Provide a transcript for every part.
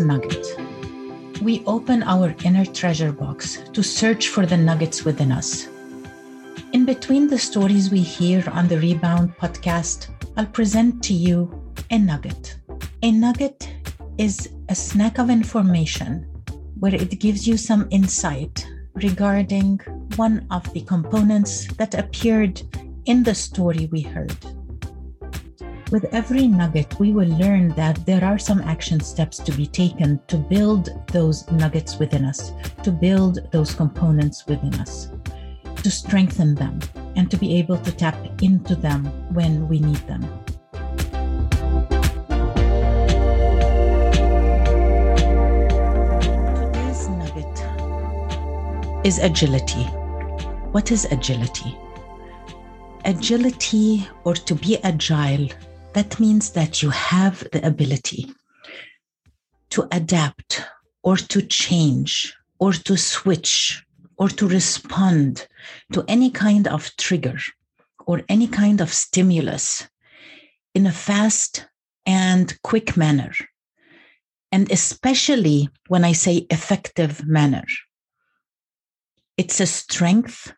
Nugget. We open our inner treasure box to search for the nuggets within us. In between the stories we hear on the Rebound podcast, I'll present to you a nugget. A nugget is a snack of information where it gives you some insight regarding one of the components that appeared in the story we heard. With every nugget, we will learn that there are some action steps to be taken to build those nuggets within us, to build those components within us, to strengthen them, and to be able to tap into them when we need them. Today's nugget is agility. What is agility? Agility, or to be agile, that means that you have the ability to adapt or to change or to switch or to respond to any kind of trigger or any kind of stimulus in a fast and quick manner. And especially when I say effective manner, it's a strength.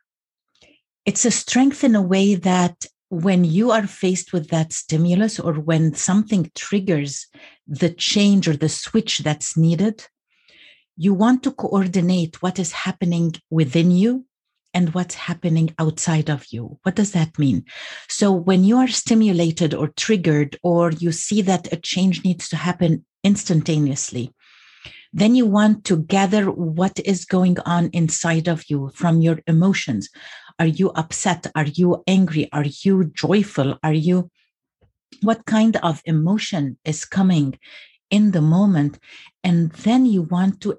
It's a strength in a way that when you are faced with that stimulus or when something triggers the change or the switch that's needed, you want to coordinate what is happening within you and what's happening outside of you. What does that mean? So, when you are stimulated or triggered, or you see that a change needs to happen instantaneously, then you want to gather what is going on inside of you from your emotions. Are you upset? Are you angry? Are you joyful? Are you, what kind of emotion is coming in the moment? And then you want to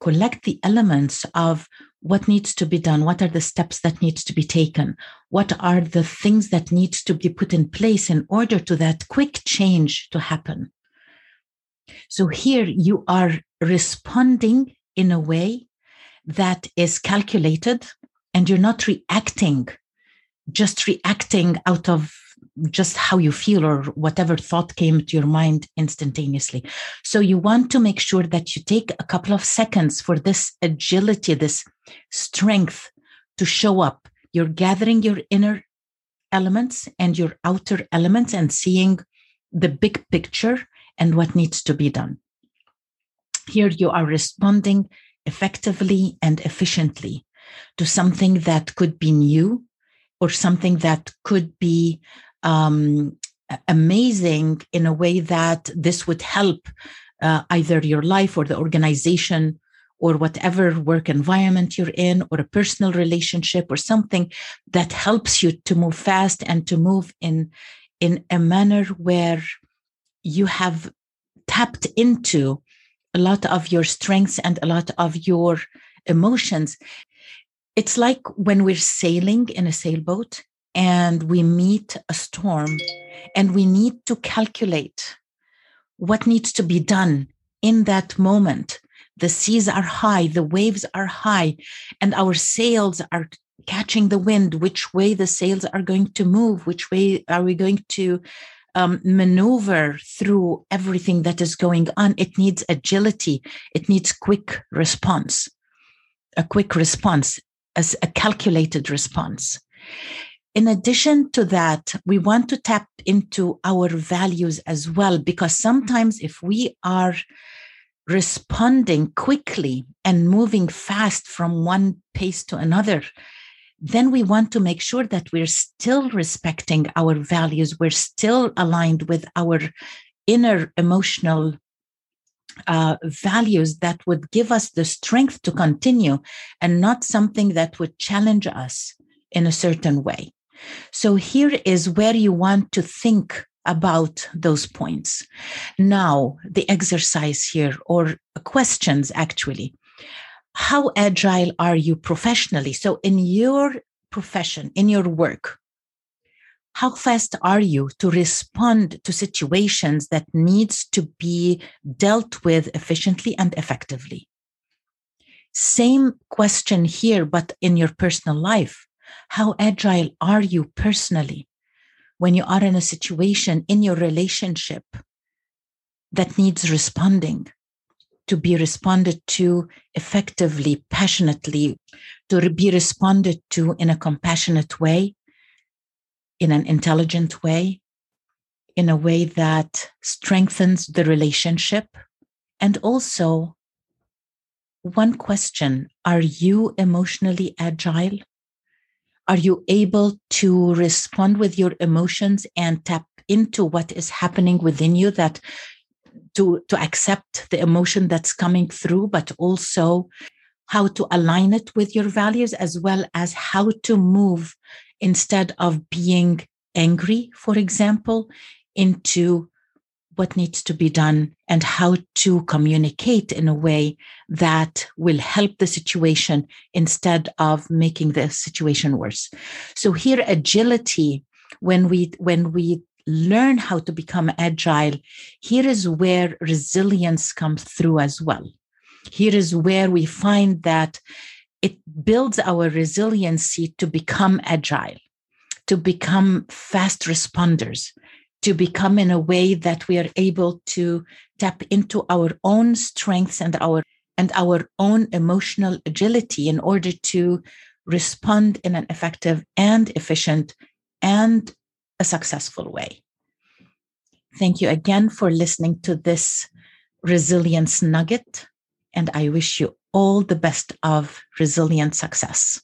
collect the elements of what needs to be done what are the steps that needs to be taken what are the things that needs to be put in place in order to that quick change to happen so here you are responding in a way that is calculated and you're not reacting, just reacting out of just how you feel or whatever thought came to your mind instantaneously. So you want to make sure that you take a couple of seconds for this agility, this strength to show up. You're gathering your inner elements and your outer elements and seeing the big picture and what needs to be done. Here you are responding effectively and efficiently to something that could be new or something that could be um, amazing in a way that this would help uh, either your life or the organization or whatever work environment you're in or a personal relationship or something that helps you to move fast and to move in in a manner where you have tapped into a lot of your strengths and a lot of your emotions. It's like when we're sailing in a sailboat and we meet a storm and we need to calculate what needs to be done in that moment. The seas are high, the waves are high, and our sails are catching the wind, which way the sails are going to move, which way are we going to um, maneuver through everything that is going on. It needs agility. It needs quick response, a quick response, as a calculated response. In addition to that, we want to tap into our values as well, because sometimes if we are responding quickly and moving fast from one pace to another, then we want to make sure that we're still respecting our values, we're still aligned with our inner emotional uh, values that would give us the strength to continue and not something that would challenge us in a certain way. So, here is where you want to think about those points. Now, the exercise here, or questions actually how agile are you professionally? So, in your profession, in your work, how fast are you to respond to situations that needs to be dealt with efficiently and effectively? Same question here, but in your personal life. How agile are you personally when you are in a situation in your relationship that needs responding? to be responded to effectively, passionately, to be responded to in a compassionate way, in an intelligent way, in a way that strengthens the relationship. And also, one question Are you emotionally agile? Are you able to respond with your emotions and tap into what is happening within you that to, to accept the emotion that's coming through, but also how to align it with your values, as well as how to move instead of being angry, for example, into what needs to be done and how to communicate in a way that will help the situation instead of making the situation worse. So here agility when we when we learn how to become agile here is where resilience comes through as well. Here is where we find that it builds our resiliency to become agile to become fast responders to become in a way that we are able to tap into our own strengths and our and our own emotional agility in order to respond in an effective and efficient and a successful way. Thank you again for listening to this resilience nugget, and I wish you all the best of resilient success.